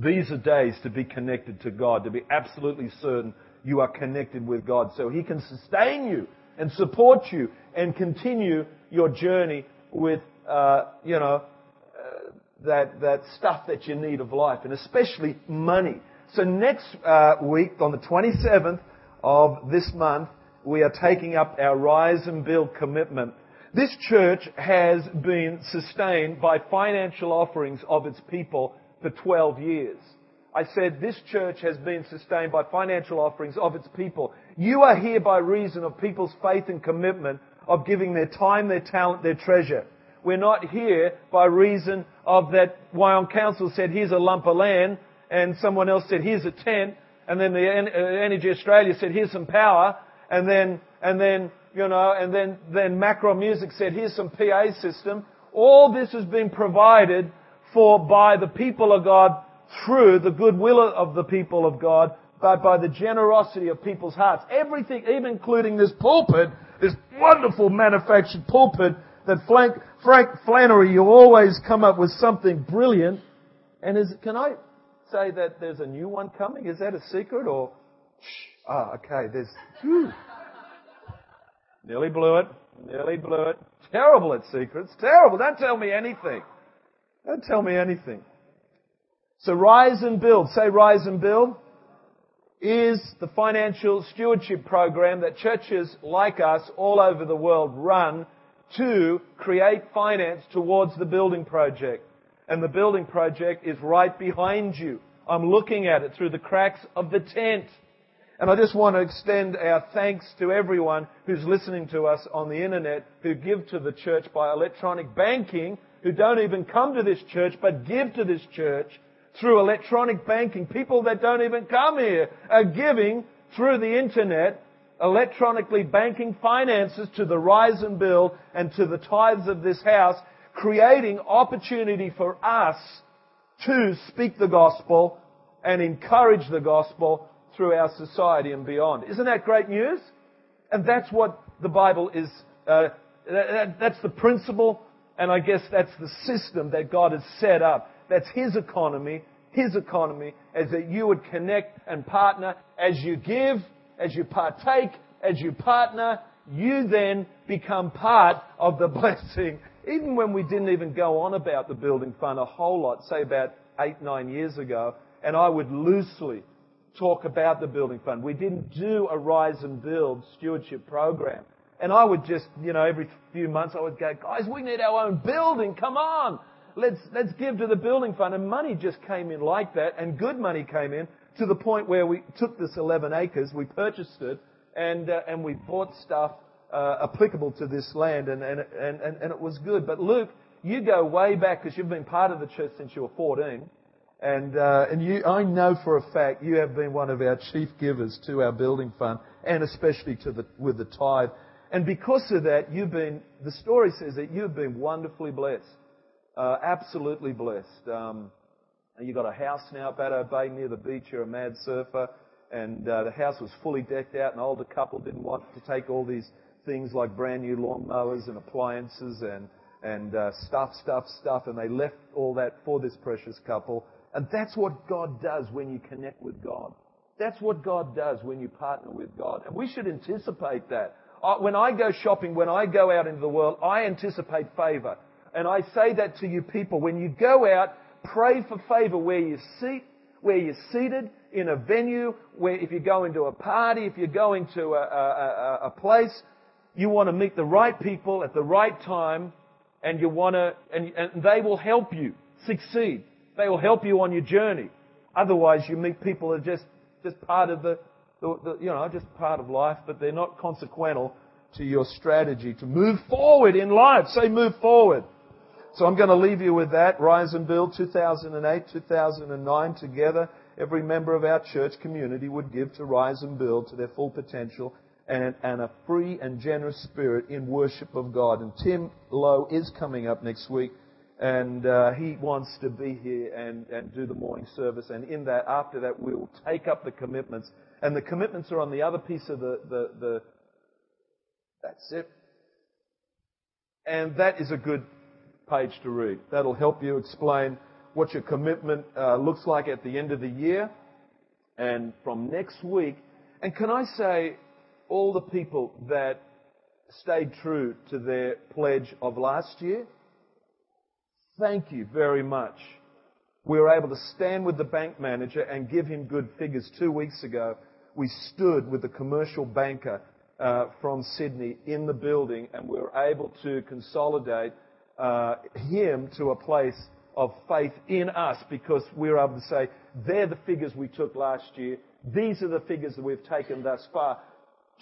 These are days to be connected to God, to be absolutely certain you are connected with God so He can sustain you and support you and continue your journey with, uh, you know, uh, that, that stuff that you need of life and especially money. So next uh, week on the 27th of this month, we are taking up our Rise and Build commitment. This church has been sustained by financial offerings of its people for 12 years. I said this church has been sustained by financial offerings of its people. You are here by reason of people's faith and commitment of giving their time, their talent, their treasure. We're not here by reason of that Wyong Council said, here's a lump of land, and someone else said, here's a tent, and then the uh, Energy Australia said, here's some power, and then, and then, you know, and then, then Macro Music said, here's some PA system. All this has been provided for by the people of God through the goodwill of the people of God, but by the generosity of people's hearts. Everything, even including this pulpit, this wonderful manufactured pulpit that Frank, Frank Flannery, you always come up with something brilliant. And is, can I say that there's a new one coming? Is that a secret or? Shh. Ah, okay. There's. Whew. Nearly blew it. Nearly blew it. Terrible at secrets. Terrible. Don't tell me anything. Don't tell me anything. So rise and build. Say rise and build is the financial stewardship program that churches like us all over the world run to create finance towards the building project. And the building project is right behind you. I'm looking at it through the cracks of the tent. And I just want to extend our thanks to everyone who's listening to us on the internet, who give to the church by electronic banking, who don't even come to this church, but give to this church through electronic banking. People that don't even come here are giving through the internet, electronically banking finances to the rise and build and to the tithes of this house, creating opportunity for us to speak the gospel and encourage the gospel through our society and beyond. Isn't that great news? And that's what the Bible is, uh, that's the principle, and I guess that's the system that God has set up. That's His economy, His economy, is that you would connect and partner. As you give, as you partake, as you partner, you then become part of the blessing. Even when we didn't even go on about the building fund a whole lot, say about eight, nine years ago, and I would loosely talk about the building fund. We didn't do a rise and build stewardship program. And I would just, you know, every few months I would go, guys, we need our own building. Come on. Let's, let's give to the building fund. And money just came in like that and good money came in to the point where we took this 11 acres, we purchased it and, uh, and we bought stuff uh, applicable to this land and, and, and, and, it was good. But Luke, you go way back because you've been part of the church since you were 14. And, uh, and you, I know for a fact you have been one of our chief givers to our building fund and especially to the, with the tithe. And because of that, you've been, the story says that you've been wonderfully blessed. Uh, absolutely blessed. Um, you've got a house now at Bateau Bay near the beach. You're a mad surfer. And uh, the house was fully decked out. An older couple didn't want to take all these things like brand new lawnmowers and appliances and, and uh, stuff, stuff, stuff. And they left all that for this precious couple. And that's what God does when you connect with God. That's what God does when you partner with God. And we should anticipate that. Uh, when I go shopping, when I go out into the world, I anticipate favor. And I say that to you people. When you go out, pray for favor where you sit, where you're seated, in a venue, where if you go into a party, if you're going to a, a, a place, you want to meet the right people at the right time, and you want to, and, and they will help you succeed. They will help you on your journey. Otherwise, you meet people that are just, just part of the, you know, just part of life, but they're not consequential to your strategy to move forward in life. Say move forward. So I'm going to leave you with that. Rise and Build 2008, 2009 together. Every member of our church community would give to Rise and Build to their full potential and, and a free and generous spirit in worship of God. And Tim Lowe is coming up next week and uh, he wants to be here and, and do the morning service. And in that, after that, we will take up the commitments. And the commitments are on the other piece of the, the, the that's it. And that is a good page to read. That'll help you explain what your commitment uh, looks like at the end of the year. And from next week, and can I say, all the people that stayed true to their pledge of last year, thank you very much. We were able to stand with the bank manager and give him good figures. Two weeks ago, we stood with the commercial banker uh, from Sydney in the building, and we were able to consolidate uh, him to a place of faith in us because we were able to say, they're the figures we took last year. These are the figures that we've taken thus far.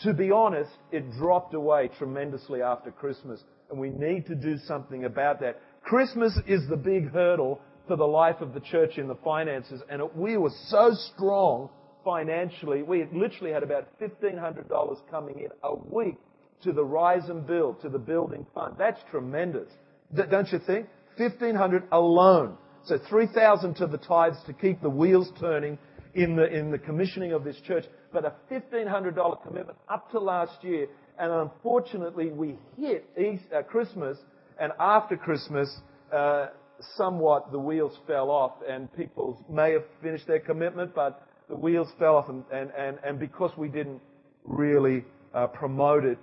To be honest, it dropped away tremendously after Christmas, and we need to do something about that. Christmas is the big hurdle for the life of the church in the finances, and we were so strong financially. We literally had about $1,500 coming in a week to the Rise and Build, to the building fund. That's tremendous. Don't you think? $1,500 alone. So 3,000 to the tithes to keep the wheels turning in the, in the commissioning of this church. But a $1,500 commitment up to last year. And unfortunately, we hit uh, Christmas, and after Christmas, uh, somewhat the wheels fell off, and people may have finished their commitment, but the wheels fell off, and, and, and, and because we didn't really uh, promote it,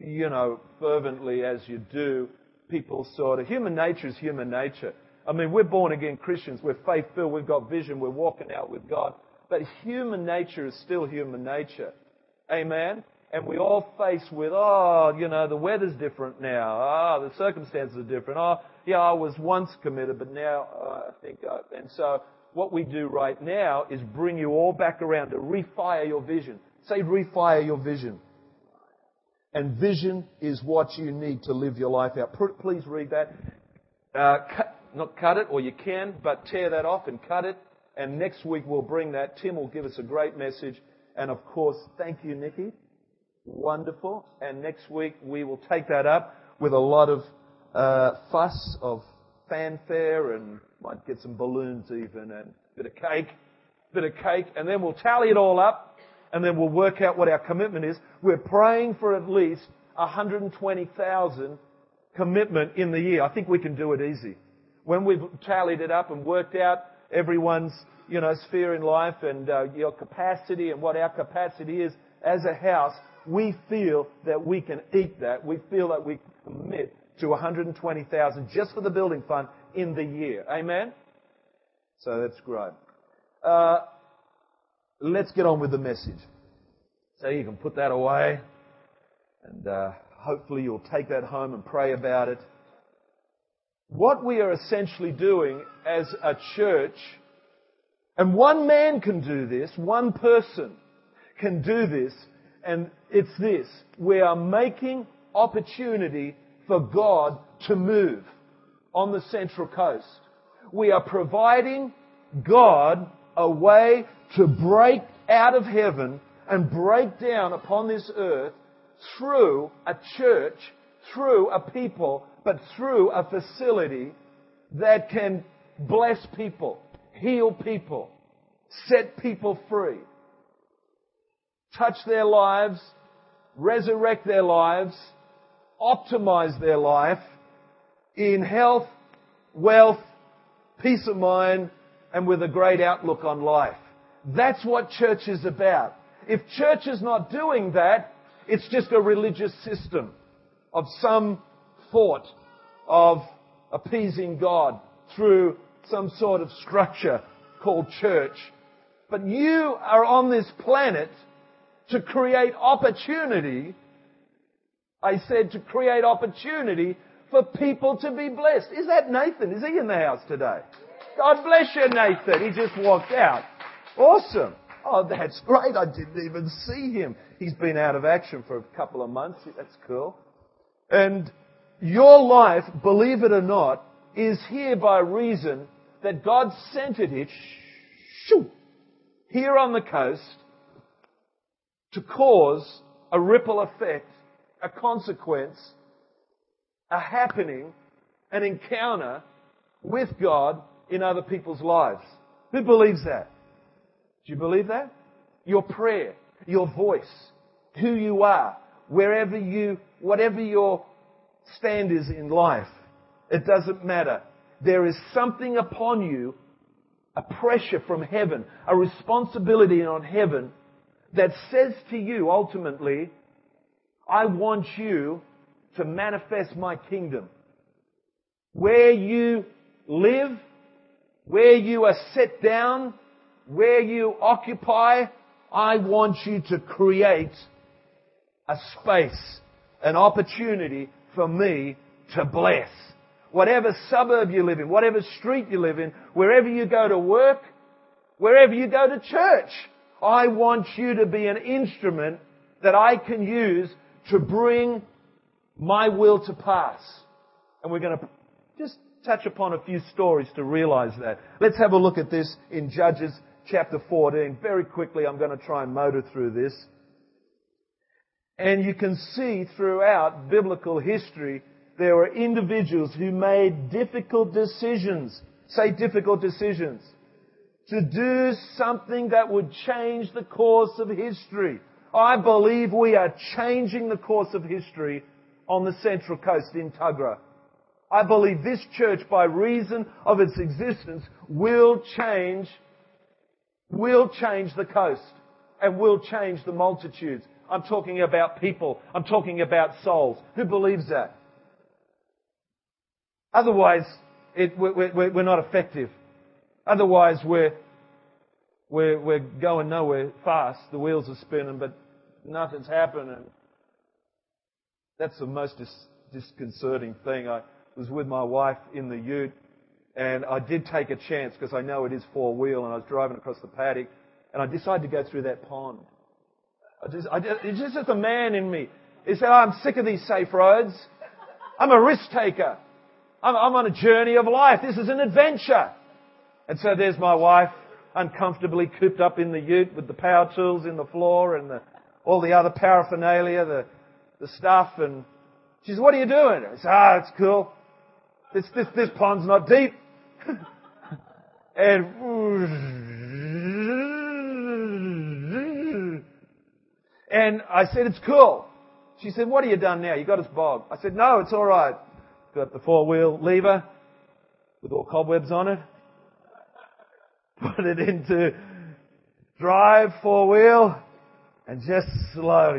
you know, fervently as you do, people sort of, human nature is human nature. I mean, we're born again Christians, we're faith filled, we've got vision, we're walking out with God. But human nature is still human nature. Amen? And we all face with, oh, you know, the weather's different now. Ah, oh, the circumstances are different. Oh, yeah, I was once committed, but now uh, I think I, and so what we do right now is bring you all back around to refire your vision. Say refire your vision. And vision is what you need to live your life out. Please read that. Uh, cut, not cut it, or you can, but tear that off and cut it. And next week we'll bring that. Tim will give us a great message. And of course, thank you, Nikki. Wonderful. And next week we will take that up with a lot of uh, fuss, of fanfare, and might get some balloons even, and a bit of cake, bit of cake, and then we'll tally it all up and then we'll work out what our commitment is. We're praying for at least 120,000 commitment in the year. I think we can do it easy. When we've tallied it up and worked out everyone's, you know, sphere in life and uh, your capacity and what our capacity is as a house, we feel that we can eat that. We feel that we commit to 120,000 just for the building fund in the year. Amen? So that's great. Uh, let's get on with the message. So you can put that away, and uh, hopefully you'll take that home and pray about it. What we are essentially doing as a church, and one man can do this, one person can do this, and it's this. We are making opportunity for God to move on the Central Coast. We are providing God a way to break out of heaven and break down upon this earth through a church, through a people, but through a facility that can bless people, heal people, set people free, touch their lives, resurrect their lives, optimize their life in health, wealth, peace of mind, and with a great outlook on life. That's what church is about. If church is not doing that, it's just a religious system of some thought of appeasing God through some sort of structure called church. But you are on this planet to create opportunity. I said to create opportunity for people to be blessed. Is that Nathan? Is he in the house today? God bless you, Nathan. He just walked out. Awesome. Oh, that's great. I didn't even see him. He's been out of action for a couple of months. That's cool. And your life, believe it or not, is here by reason that God centered it shoo, here on the coast to cause a ripple effect, a consequence, a happening, an encounter with God in other people's lives. Who believes that? Do you believe that? Your prayer, your voice, who you are, wherever you, whatever your stand is in life, it doesn't matter. there is something upon you, a pressure from heaven, a responsibility on heaven that says to you ultimately, I want you to manifest my kingdom. Where you live, where you are set down, where you occupy, I want you to create a space, an opportunity for me to bless. Whatever suburb you live in, whatever street you live in, wherever you go to work, wherever you go to church, I want you to be an instrument that I can use to bring my will to pass. And we're going to just touch upon a few stories to realize that. Let's have a look at this in Judges chapter 14. Very quickly, I'm going to try and motor through this. And you can see throughout biblical history, there were individuals who made difficult decisions. Say difficult decisions. To do something that would change the course of history. I believe we are changing the course of history on the Central Coast in Tuggerah. I believe this church, by reason of its existence, will change, will change the coast and will change the multitudes. I'm talking about people. I'm talking about souls. Who believes that? Otherwise, it, we're, we're, not effective. Otherwise, we're, we're, we're going nowhere fast. The wheels are spinning, but nothing's happening. That's the most dis- disconcerting thing. I was with my wife in the ute, and I did take a chance because I know it is four wheel, and I was driving across the paddock, and I decided to go through that pond. I just, I just, it's just a man in me. He said, oh, I'm sick of these safe roads. I'm a risk taker. I'm, I'm on a journey of life. This is an adventure. And so there's my wife, uncomfortably cooped up in the ute with the power tools in the floor and the, all the other paraphernalia, the, the stuff. And she says, what are you doing? I said, ah, it's cool. This, this, this pond's not deep. and, and I said, it's cool. She said, what have you done now? You got us bogged. I said, no, it's alright. Got the four wheel lever with all cobwebs on it. Put it into drive four wheel and just slow.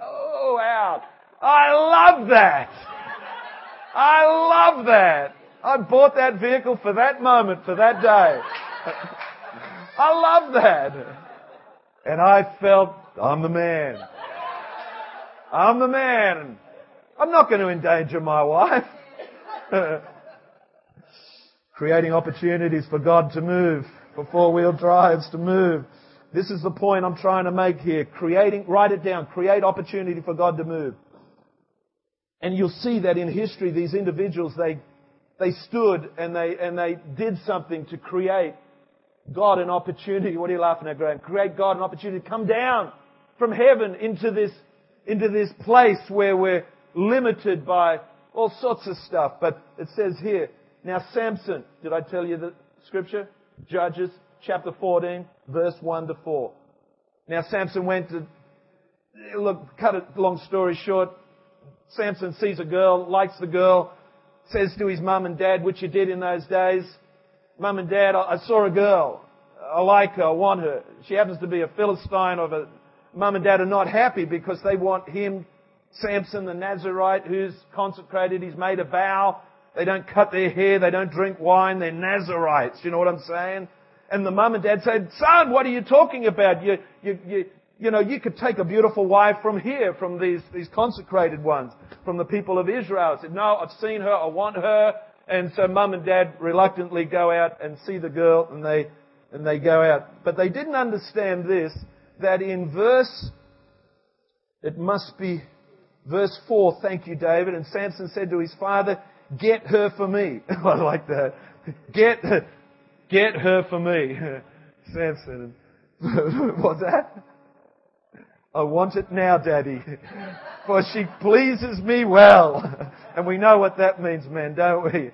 Oh, out. I love that. I love that. I bought that vehicle for that moment, for that day. I love that. And I felt, I'm the man. I'm the man. I'm not going to endanger my wife. Creating opportunities for God to move, for four-wheel drives to move. This is the point I'm trying to make here. Creating, write it down, create opportunity for God to move. And you'll see that in history, these individuals, they, they stood and they, and they did something to create God an opportunity. What are you laughing at, Graham? Create God an opportunity to come down from heaven into this, into this place where we're limited by all sorts of stuff. But it says here, now Samson, did I tell you the scripture? Judges chapter 14, verse 1 to 4. Now Samson went to, look, cut a long story short, Samson sees a girl, likes the girl, says to his mum and dad, which you did in those days, Mum and Dad, I saw a girl. I like her. I want her. She happens to be a Philistine of a, Mum and Dad are not happy because they want him, Samson the Nazarite, who's consecrated. He's made a vow. They don't cut their hair. They don't drink wine. They're Nazarites. You know what I'm saying? And the mum and dad said, son, what are you talking about? You, you, you, you know, you could take a beautiful wife from here, from these, these consecrated ones, from the people of Israel. I said, no, I've seen her, I want her. And so mum and dad reluctantly go out and see the girl and they, and they go out. But they didn't understand this, that in verse, it must be verse 4, thank you David, and Samson said to his father, get her for me. I like that. Get, get her for me. Samson. What's that? I want it now, Daddy, for she pleases me well. And we know what that means, men, don't we?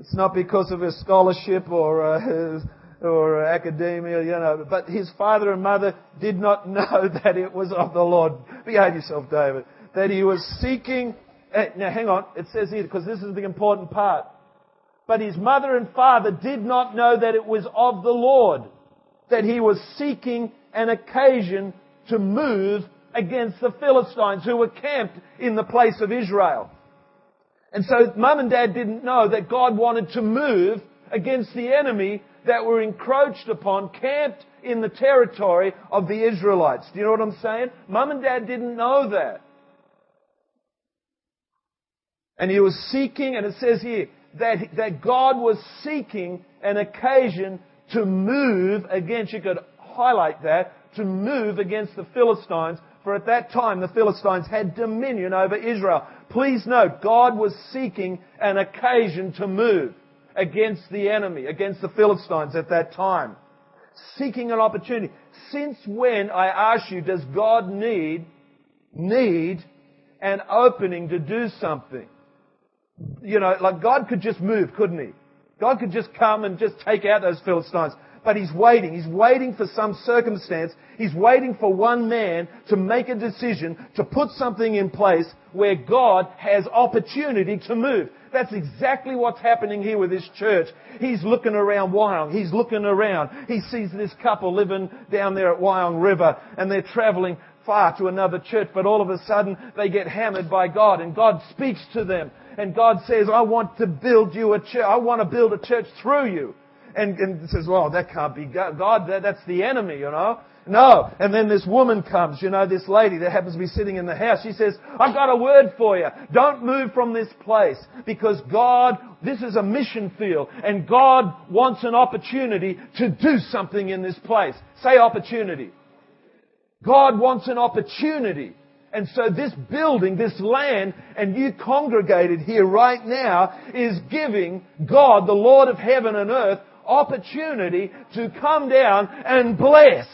It's not because of his scholarship or uh, or academia, you know. But his father and mother did not know that it was of the Lord. Behave yourself, David. That he was seeking uh, Eh, now hang on, it says here, because this is the important part. But his mother and father did not know that it was of the Lord, that he was seeking an occasion to move against the Philistines who were camped in the place of Israel. And so mum and dad didn't know that God wanted to move against the enemy that were encroached upon, camped in the territory of the Israelites. Do you know what I'm saying? Mum and dad didn't know that. And he was seeking, and it says here, that, that God was seeking an occasion to move against, you could highlight that, to move against the Philistines, for at that time the Philistines had dominion over Israel. Please note, God was seeking an occasion to move against the enemy, against the Philistines at that time. Seeking an opportunity. Since when, I ask you, does God need, need an opening to do something? You know, like God could just move, couldn't He? God could just come and just take out those Philistines. But He's waiting. He's waiting for some circumstance. He's waiting for one man to make a decision, to put something in place where God has opportunity to move. That's exactly what's happening here with this church. He's looking around Wyong. He's looking around. He sees this couple living down there at Wyong River and they're traveling far to another church, but all of a sudden they get hammered by God and God speaks to them and God says, I want to build you a church. I want to build a church through you. And, and says, well, that can't be God. God that, that's the enemy, you know. No. And then this woman comes, you know, this lady that happens to be sitting in the house. She says, I've got a word for you. Don't move from this place because God, this is a mission field and God wants an opportunity to do something in this place. Say opportunity. God wants an opportunity. And so this building, this land, and you congregated here right now is giving God, the Lord of heaven and earth, opportunity to come down and bless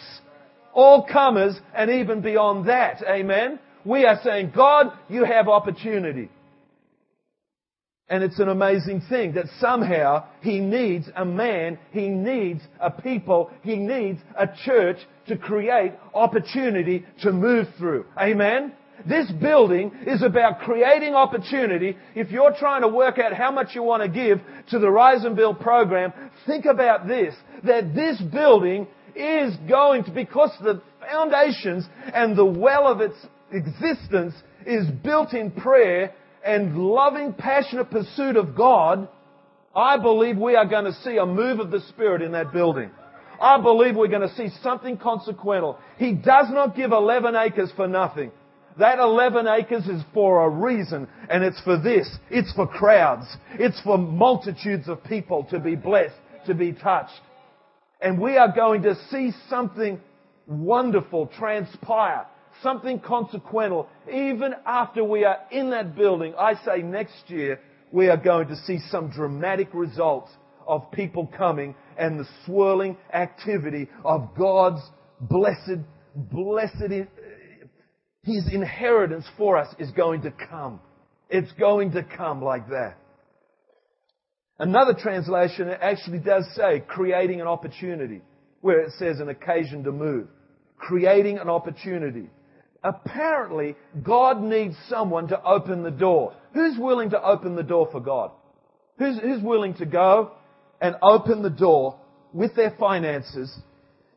all comers and even beyond that. Amen. We are saying, God, you have opportunity. And it's an amazing thing that somehow He needs a man, He needs a people, He needs a church to create opportunity to move through. Amen? This building is about creating opportunity. If you're trying to work out how much you want to give to the Rise and Build program, think about this, that this building is going to, because the foundations and the well of its existence is built in prayer and loving, passionate pursuit of God, I believe we are going to see a move of the Spirit in that building. I believe we're going to see something consequential. He does not give 11 acres for nothing. That 11 acres is for a reason, and it's for this. It's for crowds. It's for multitudes of people to be blessed, to be touched. And we are going to see something wonderful transpire, something consequential. Even after we are in that building, I say next year, we are going to see some dramatic results of people coming and the swirling activity of God's blessed, blessed, eh, His inheritance for us is going to come. It's going to come like that. Another translation actually does say creating an opportunity, where it says an occasion to move. Creating an opportunity. Apparently, God needs someone to open the door. Who's willing to open the door for God? Who's, who's willing to go and open the door with their finances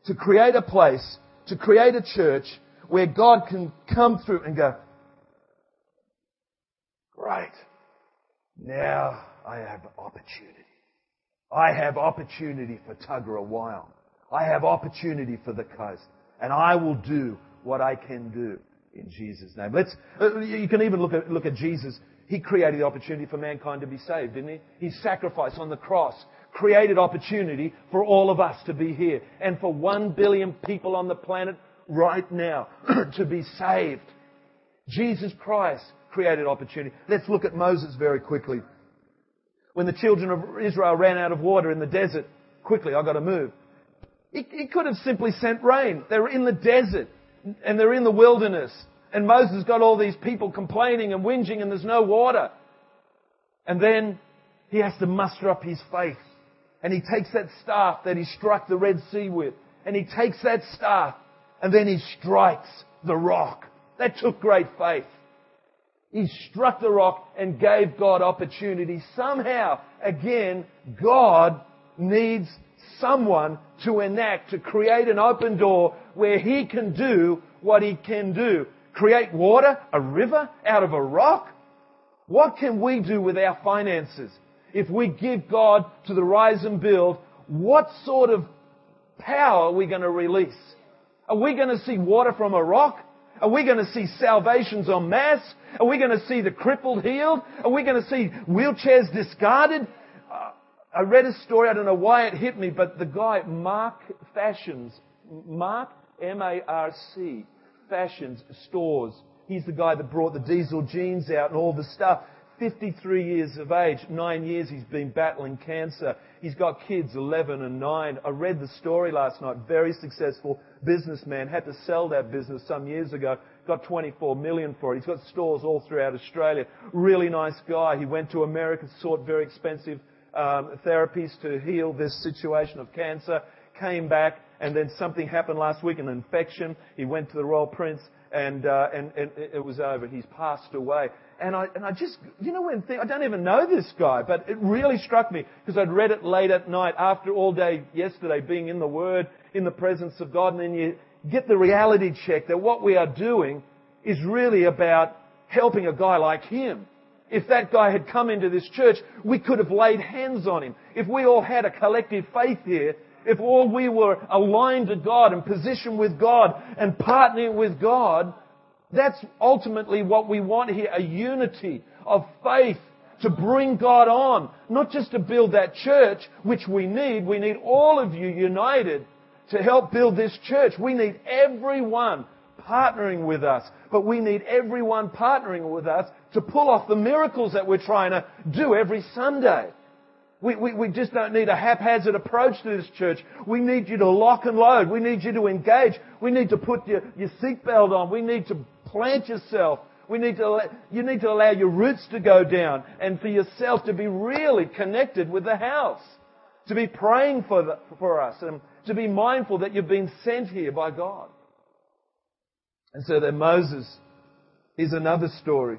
to create a place, to create a church where God can come through and go, Great. Now I have opportunity. I have opportunity for Tuggerah Wyong. I have opportunity for the coast. And I will do what I can do in Jesus' name. Let's, uh, you can even look at, look at Jesus. He created the opportunity for mankind to be saved, didn't he? His sacrifice on the cross created opportunity for all of us to be here and for one billion people on the planet right now to be saved. Jesus Christ created opportunity. Let's look at Moses very quickly when the children of Israel ran out of water in the desert. Quickly, I've got to move. He, he could have simply sent rain. They were in the desert and they're in the wilderness. And Moses got all these people complaining and whinging and there's no water. And then he has to muster up his faith. And he takes that staff that he struck the Red Sea with. And he takes that staff and then he strikes the rock. That took great faith. He struck the rock and gave God opportunity. Somehow, again, God needs someone to enact, to create an open door where He can do what He can do. Create water, a river, out of a rock. What can we do with our finances? If we give God to the rise and build, what sort of power are we going to release? Are we going to see water from a rock? Are we going to see salvations en masse? Are we going to see the crippled healed? Are we going to see wheelchairs discarded? I read a story, I don't know why it hit me, but the guy, Marc Fashions, Marc, M-A-R-C, Fashions Stores, he's the guy that brought the diesel jeans out and all the stuff. 53 years of age, nine years he's been battling cancer. He's got kids, 11 and 9. I read the story last night. Very successful businessman. Had to sell that business some years ago. Got 24 million for it. He's got stores all throughout Australia. Really nice guy. He went to America, sought very expensive um, therapies to heal this situation of cancer. Came back, and then something happened last week, an infection. He went to the Royal Prince, and, uh, and, and it was over. He's passed away. And I, and I just, you know, when I don't even know this guy, but it really struck me because I'd read it late at night after all day yesterday being in the Word, in the presence of God, and then you get the reality check that what we are doing is really about helping a guy like him. If that guy had come into this church, we could have laid hands on him. If we all had a collective faith here, if all we were aligned to God and positioned with God and partnering with God, that's ultimately what we want here, a unity of faith to bring God on. Not just to build that church, which we need. We need all of you united to help build this church. We need everyone partnering with us. But we need everyone partnering with us to pull off the miracles that we're trying to do every Sunday. We, we, we just don't need a haphazard approach to this church. We need you to lock and load. We need you to engage. We need to put your, your seatbelt on. We need to plant yourself. We need to, you need to allow your roots to go down and for yourself to be really connected with the house. To be praying for, the, for us and to be mindful that you've been sent here by God. And so then Moses is another story.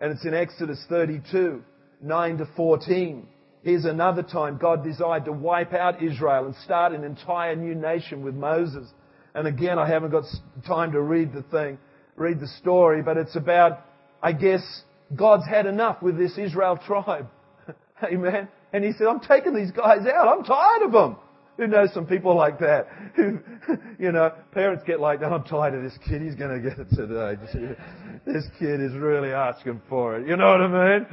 And it's in Exodus 32, 9 to 14. Here's another time God desired to wipe out Israel and start an entire new nation with Moses. And again, I haven't got time to read the thing read the story, but it's about, I guess, God's had enough with this Israel tribe. Amen. And he said, I'm taking these guys out. I'm tired of them. Who knows some people like that? Who, you know, parents get like that. I'm tired of this kid. He's going to get it today. This kid is really asking for it. You know what I mean?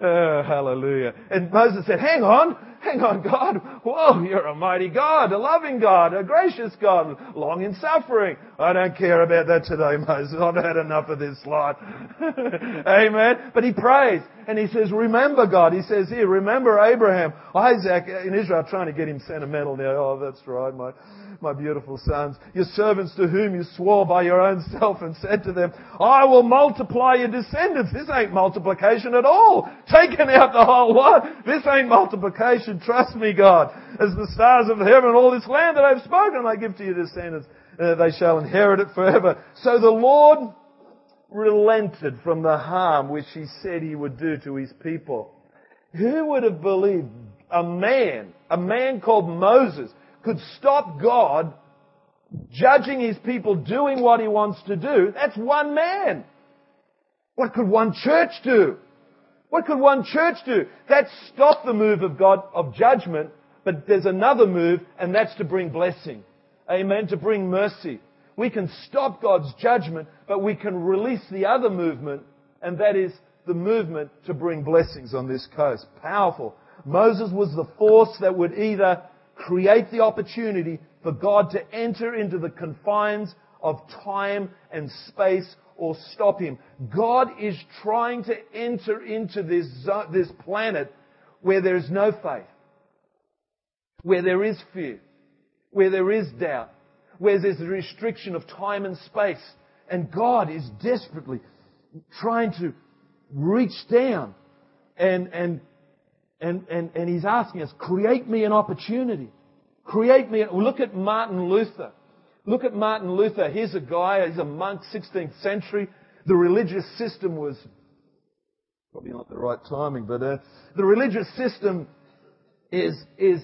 Oh, hallelujah. And Moses said, hang on. Hang on, God. Whoa, you're a mighty God, a loving God, a gracious God, long in suffering. I don't care about that today, Moses. I've had enough of this lot. Amen. But he prays and he says, remember God. He says here, remember Abraham, Isaac, in Israel trying to get him sentimental now. Oh, that's right, my, my beautiful sons. Your servants to whom you swore by your own self and said to them, I will multiply your descendants. This ain't multiplication at all. Taking out the whole lot. This ain't multiplication. Trust me, God. As the stars of heaven, all this land that I've spoken, I give to your descendants. Uh, they shall inherit it forever. So the Lord relented from the harm which he said he would do to his people. Who would have believed a man, a man called Moses, could stop God judging his people doing what he wants to do? That's one man. What could one church do? What could one church do? That stopped the move of God of judgment, but there's another move, and that's to bring blessing. Amen. To bring mercy. We can stop God's judgment, but we can release the other movement, and that is the movement to bring blessings on this coast. Powerful. Moses was the force that would either create the opportunity for God to enter into the confines of time and space or stop him. God is trying to enter into this, this planet where there is no faith, where there is fear, where there is doubt, where there's a restriction of time and space. And God is desperately trying to reach down and, and, and, and, and He's asking us, create me an opportunity. Create me, look at Martin Luther. Look at Martin Luther. Here's a guy, he's a monk, 16th century. The religious system was Probably not the right timing, but uh, the religious system is is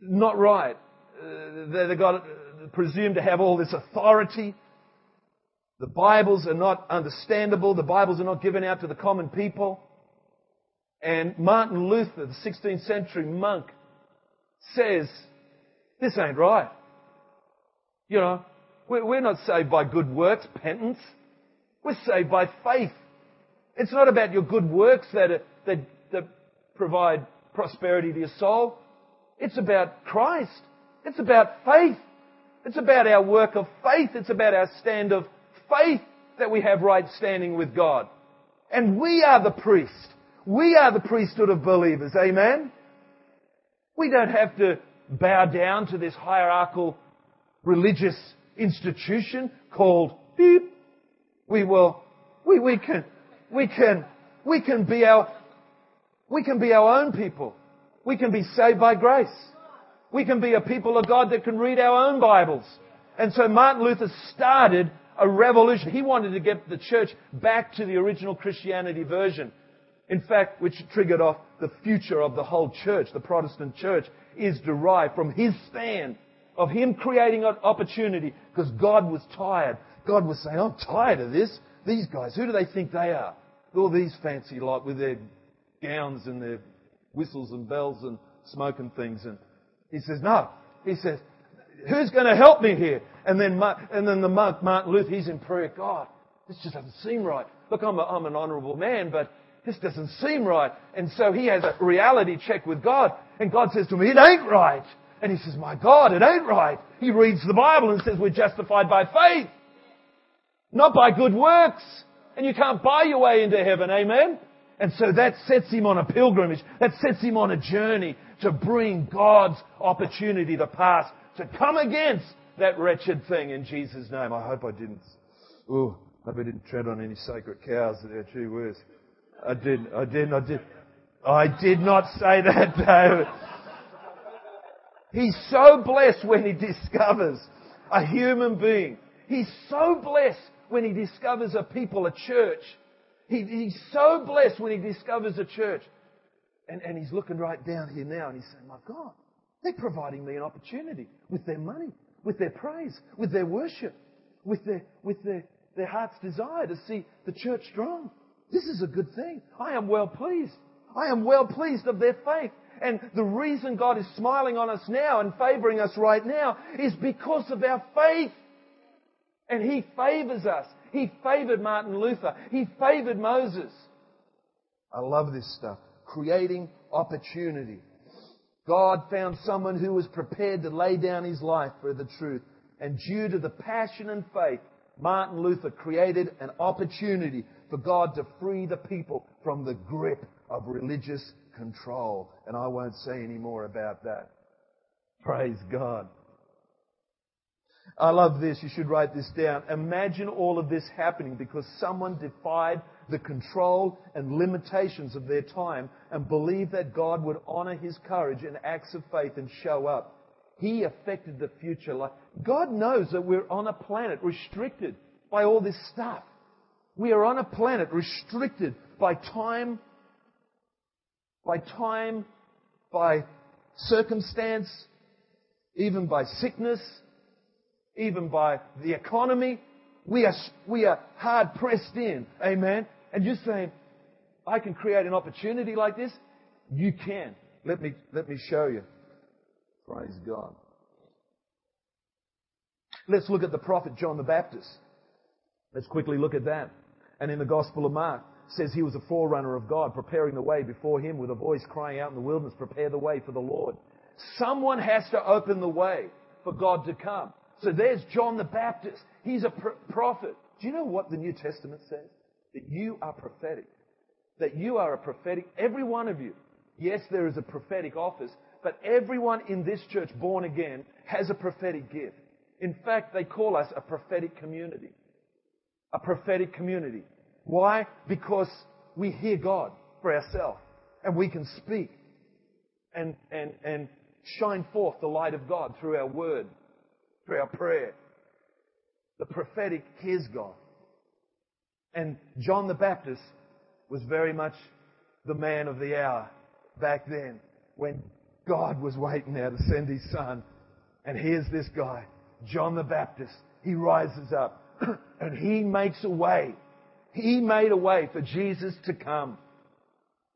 not right. Uh, they, got uh, presumed to have all this authority. The Bibles are not understandable. The Bibles are not given out to the common people. And Martin Luther, the 16th century monk, says, this ain't right. You know, we're not saved by good works, penance. We're saved by faith. It's not about your good works that, that, that provide prosperity to your soul. It's about Christ. It's about faith. It's about our work of faith. It's about our stand of faith that we have right standing with God. And we are the priest. We are the priesthood of believers. Amen? We don't have to bow down to this hierarchical religious institution called beep. We will, we, we can, we can, we can be our, we can be our own people. We can be saved by grace. We can be a people of God that can read our own Bibles. And so Martin Luther started a revolution. He wanted to get the church back to the original Christianity version. In fact, which triggered off the future of the whole church, the Protestant church, is derived from his stand of him creating an opportunity because God was tired. God was saying, I'm tired of this. These guys, who do they think they are? All these fancy lot with their gowns and their whistles and bells and smoking things. And he says, no. He says, who's going to help me here? And then, and then the monk, Martin Luther, he's in prayer. God, this just doesn't seem right. Look, I'm, a, I'm an honourable man, but this doesn't seem right. And so he has a reality check with God. And God says to him, it ain't right. And he says, my God, it ain't right. He reads the Bible and says we're justified by faith, not by good works. And you can't buy your way into heaven. Amen? And so that sets him on a pilgrimage. That sets him on a journey to bring God's opportunity to pass, to come against that wretched thing in Jesus' name. I hope I didn't. Ooh, hope I didn't tread on any sacred cows there. Gee whiz. I didn't. I didn't. I did. I did not say that, David. He's so blessed when he discovers a human being. He's so blessed when he discovers a people, a church. He, he's so blessed when he discovers a church. And, and he's looking right down here now and he's saying, My God, they're providing me an opportunity with their money, with their praise, with their worship, with their, with their, their heart's desire to see the church strong. This is a good thing. I am well pleased. I am well pleased of their faith. And the reason God is smiling on us now and favoring us right now is because of our faith. And He favors us. He favored Martin Luther. He favored Moses. I love this stuff. Creating opportunity. God found someone who was prepared to lay down his life for the truth. And due to the passion and faith, Martin Luther created an opportunity for God to free the people from the grip of religious control. And I won't say any more about that. Praise God. I love this. You should write this down. Imagine all of this happening because someone defied the control and limitations of their time and believed that God would honor his courage and acts of faith and show up. He affected the future. God knows that we're on a planet restricted by all this stuff. We are on a planet restricted by time by time, by circumstance, even by sickness, even by the economy. We are, we are hard pressed in. Amen. And you're saying, I can create an opportunity like this? You can. Let me, let me show you. Praise God. Let's look at the prophet John the Baptist. Let's quickly look at that. And in the Gospel of Mark, says he was a forerunner of God, preparing the way before him with a voice crying out in the wilderness, prepare the way for the Lord. Someone has to open the way for God to come. So there's John the Baptist. He's a prophet. Do you know what the New Testament says? That you are prophetic. That you are a prophetic, every one of you. Yes, there is a prophetic office, but everyone in this church born again has a prophetic gift. In fact, they call us a prophetic community. A prophetic community. Why? Because we hear God for ourselves and we can speak and, and, and shine forth the light of God through our word, through our prayer. The prophetic hears God. And John the Baptist was very much the man of the hour back then when God was waiting now to send his son. And here's this guy, John the Baptist. He rises up and he makes a way. He made a way for Jesus to come.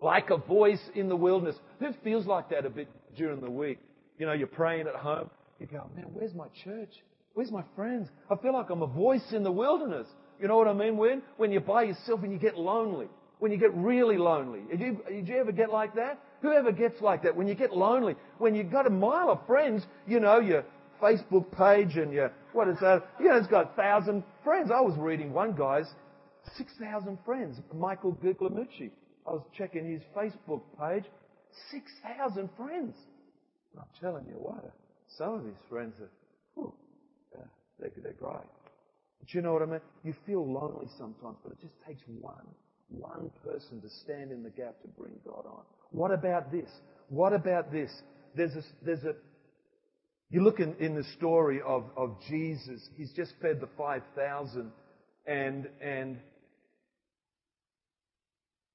Like a voice in the wilderness. Who feels like that a bit during the week? You know, you're praying at home. You go, man, where's my church? Where's my friends? I feel like I'm a voice in the wilderness. You know what I mean? When, when you're by yourself and you get lonely. When you get really lonely. Did you, did you ever get like that? Whoever gets like that, when you get lonely, when you've got a mile of friends, you know, your Facebook page and your, what is that? You know, it's got a thousand friends. I was reading one guy's 6,000 friends, Michael Guglielmucci. I was checking his Facebook page. 6,000 friends. I'm telling you what, some of his friends are, whew, they're, they're great. But you know what I mean? You feel lonely sometimes, but it just takes one, one person to stand in the gap to bring God on. What about this? What about this? There's a, there's a, you look in, in the story of, of Jesus, he's just fed the 5,000 and, and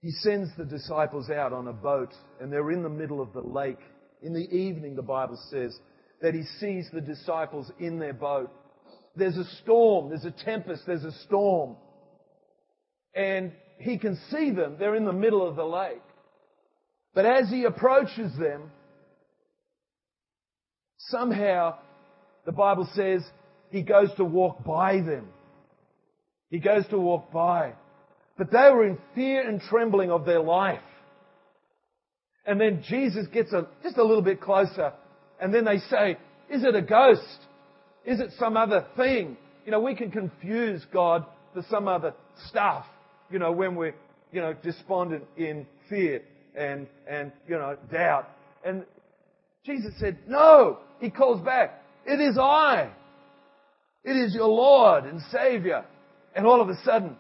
he sends the disciples out on a boat and they're in the middle of the lake. In the evening, the Bible says that he sees the disciples in their boat. There's a storm, there's a tempest, there's a storm. And he can see them. They're in the middle of the lake. But as he approaches them, somehow the Bible says he goes to walk by them. He goes to walk by. But they were in fear and trembling of their life. And then Jesus gets a, just a little bit closer. And then they say, is it a ghost? Is it some other thing? You know, we can confuse God for some other stuff, you know, when we're, you know, despondent in fear and, and, you know, doubt. And Jesus said, no. He calls back, it is I. It is your Lord and Savior. And all of a sudden,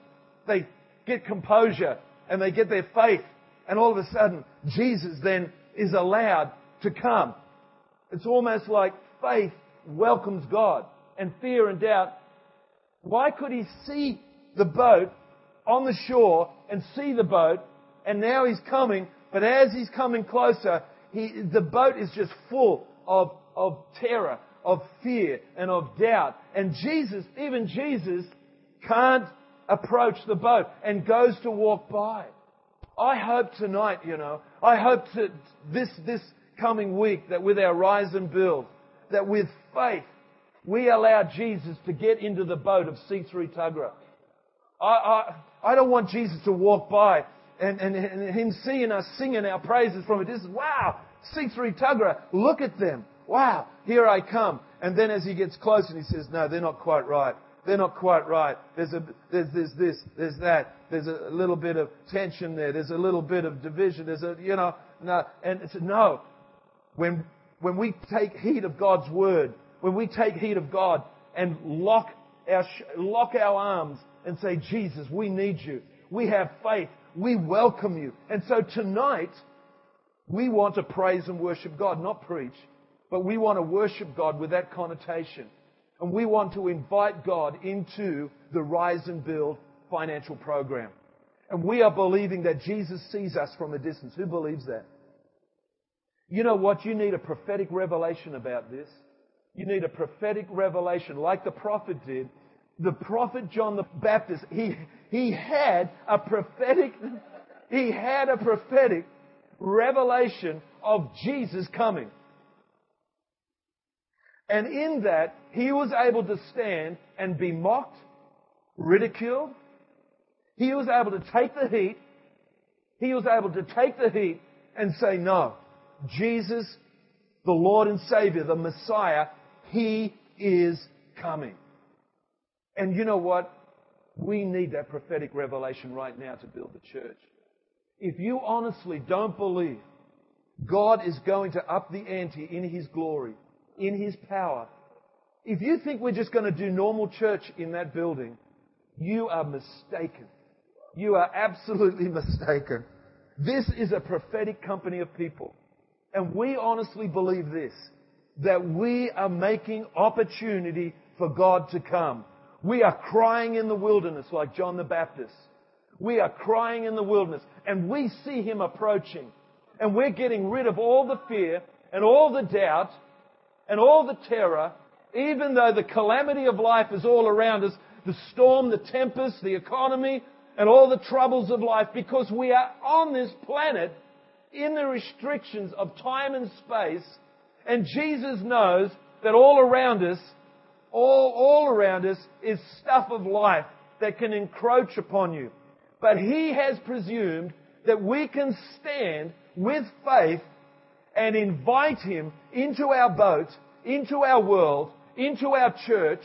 they get composure and they get their faith. And all of a sudden, Jesus then is allowed to come. It's almost like faith welcomes God and fear and doubt. Why could he see the boat on the shore and see the boat and now he's coming, but as he's coming closer, he, the boat is just full of, of terror, of fear, and of doubt. And Jesus, even Jesus, can't approach the boat and goes to walk by. I hope tonight, you know, I hope that this, this coming week that with our rise and build, that with faith, we allow Jesus to get into the boat of C3 Tuggerah. I, I, I don't want Jesus to walk by and, and, and him seeing us singing our praises from a distance. Wow, C3 Tuggerah, look at them. Wow, here I come. And then as he gets close and he says, no, they're not quite right. They're not quite right. There's, a, there's, there's this, there's that. There's a little bit of tension there. There's a little bit of division. There's a, you know, no. And it's, no. When, when we take heed of God's word, when we take heed of God and lock our, lock our arms and say, Jesus, we need you. We have faith. We welcome you. And so tonight, we want to praise and worship God, not preach, but we want to worship God with that connotation. And we want to invite God into the Rise and Build financial program. And we are believing that Jesus sees us from a distance. Who believes that? You know what? You need a prophetic revelation about this. You need a prophetic revelation like the prophet did. The prophet John the Baptist, he, he had a prophetic, he had a prophetic revelation of Jesus coming. And in that, he was able to stand and be mocked, ridiculed. He was able to take the heat. He was able to take the heat and say, no, Jesus, the Lord and Savior, the Messiah, He is coming. And you know what? We need that prophetic revelation right now to build the church. If you honestly don't believe God is going to up the ante in His glory, in His power. If you think we're just going to do normal church in that building, you are mistaken. You are absolutely mistaken. This is a prophetic company of people. And we honestly believe this, that we are making opportunity for God to come. We are crying in the wilderness like John the Baptist. We are crying in the wilderness and we see Him approaching. And we're getting rid of all the fear and all the doubt and all the terror, even though the calamity of life is all around us, the storm, the tempest, the economy, and all the troubles of life, because we are on this planet in the restrictions of time and space, and Jesus knows that all around us, all, all around us is stuff of life that can encroach upon you. But He has presumed that we can stand with faith and invite Him into our boat, into our world, into our church,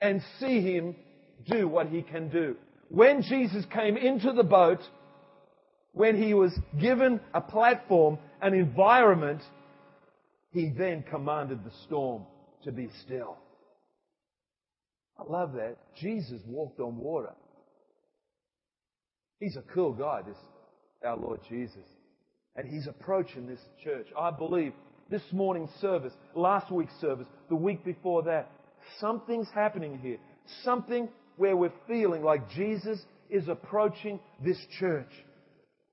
and see Him do what He can do. When Jesus came into the boat, when He was given a platform, an environment, He then commanded the storm to be still. I love that. Jesus walked on water. He's a cool guy, this our Lord Jesus. And He's approaching this church. I believe this morning's service, last week's service, the week before that, something's happening here. Something where we're feeling like Jesus is approaching this church.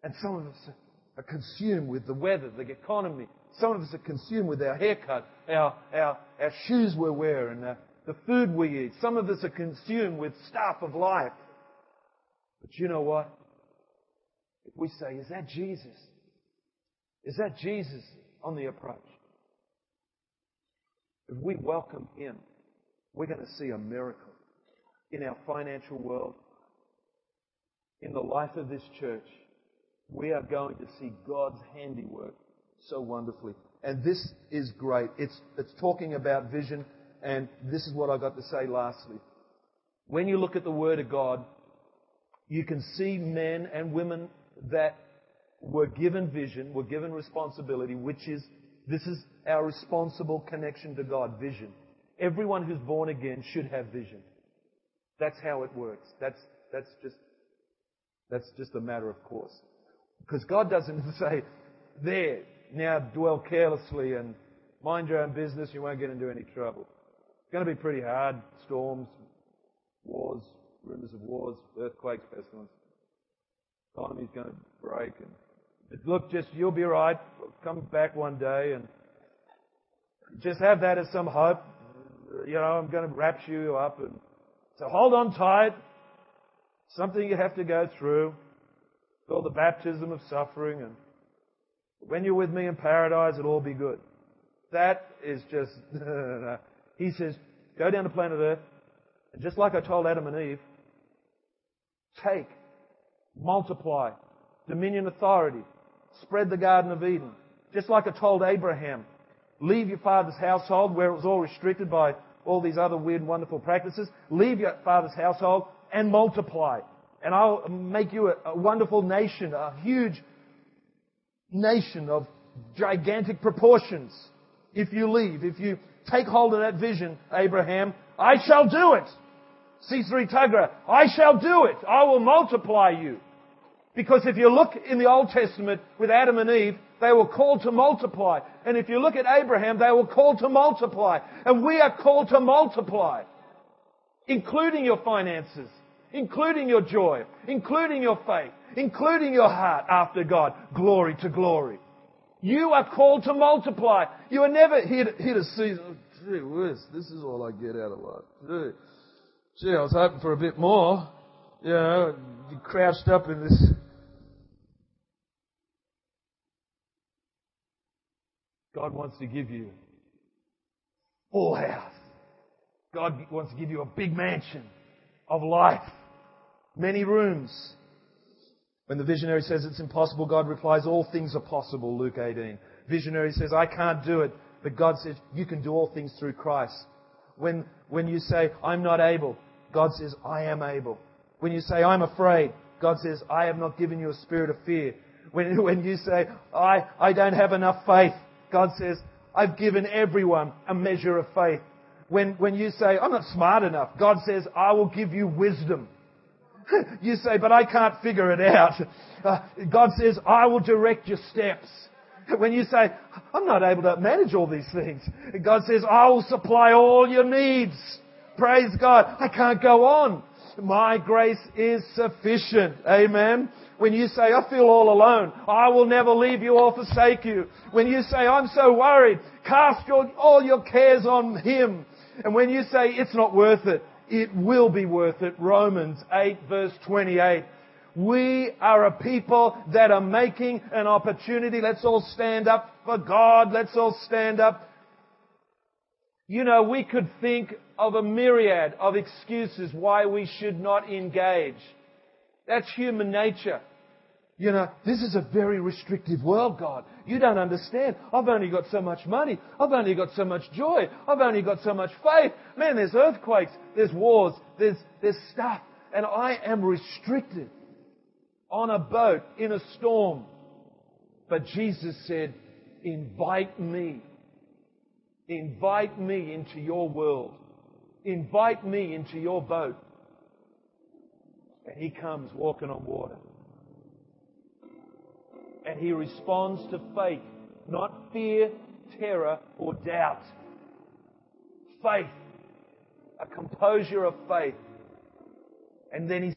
And some of us are consumed with the weather, the economy. Some of us are consumed with our haircut, our, our, our shoes we're wearing, uh, the food we eat. Some of us are consumed with stuff of life. But you know what? If we say, is that Jesus? Is that Jesus on the approach? If we welcome Him, we're going to see a miracle in our financial world, in the life of this church. We are going to see God's handiwork so wonderfully. And this is great. It's, it's talking about vision, and this is what I got to say lastly. When you look at the Word of God, you can see men and women that were given vision, we're given responsibility, which is, this is our responsible connection to God, vision. Everyone who's born again should have vision. That's how it works. That's, that's just, that's just a matter of course. Because God doesn't say, there, now dwell carelessly and mind your own business, you won't get into any trouble. It's going to be pretty hard. Storms, wars, rumors of wars, earthquakes, pestilence economy's going to break. And look, just you'll be right. Come back one day and just have that as some hope. You know, I'm going to rapture you up, and so hold on tight. Something you have to go through. called the baptism of suffering, and when you're with me in paradise, it'll all be good. That is just. he says, go down to planet Earth, and just like I told Adam and Eve, take multiply, dominion authority, spread the Garden of Eden. Just like I told Abraham, leave your father's household where it was all restricted by all these other weird and wonderful practices. Leave your father's household and multiply. And I'll make you a, a wonderful nation, a huge nation of gigantic proportions. If you leave, if you take hold of that vision, Abraham, I shall do it. C3 Tuggerah, I shall do it. I will multiply you. Because if you look in the Old Testament with Adam and Eve, they were called to multiply. And if you look at Abraham, they were called to multiply. And we are called to multiply. Including your finances, including your joy, including your faith, including your heart after God. Glory to glory. You are called to multiply. You are never here to, here to see, oh, gee whiz, this is all I get out of life. Gee, gee, I was hoping for a bit more. You know, you crouched up in this God wants to give you full house. God wants to give you a big mansion of life, many rooms. When the visionary says it's impossible, God replies, all things are possible, Luke 18. Visionary says, I can't do it, but God says, you can do all things through Christ. When, when you say, I'm not able, God says, I am able. When you say, I'm afraid, God says, I have not given you a spirit of fear. When, when you say, I, I don't have enough faith, God says, I've given everyone a measure of faith. When, when you say, I'm not smart enough, God says, I will give you wisdom. you say, but I can't figure it out. Uh, God says, I will direct your steps. When you say, I'm not able to manage all these things, God says, I will supply all your needs. Praise God. I can't go on. My grace is sufficient. Amen. When you say, I feel all alone, I will never leave you or forsake you. When you say, I'm so worried, cast your, all your cares on Him. And when you say, it's not worth it, it will be worth it. Romans 8 verse 28. We are a people that are making an opportunity. Let's all stand up for God. Let's all stand up. You know, we could think of a myriad of excuses why we should not engage. That's human nature. You know, this is a very restrictive world, God. You don't understand. I've only got so much money. I've only got so much joy. I've only got so much faith. Man, there's earthquakes. There's wars. There's, there's stuff. And I am restricted on a boat in a storm. But Jesus said, invite me. Invite me into your world. Invite me into your boat. And he comes walking on water. And he responds to faith, not fear, terror, or doubt. Faith. A composure of faith. And then he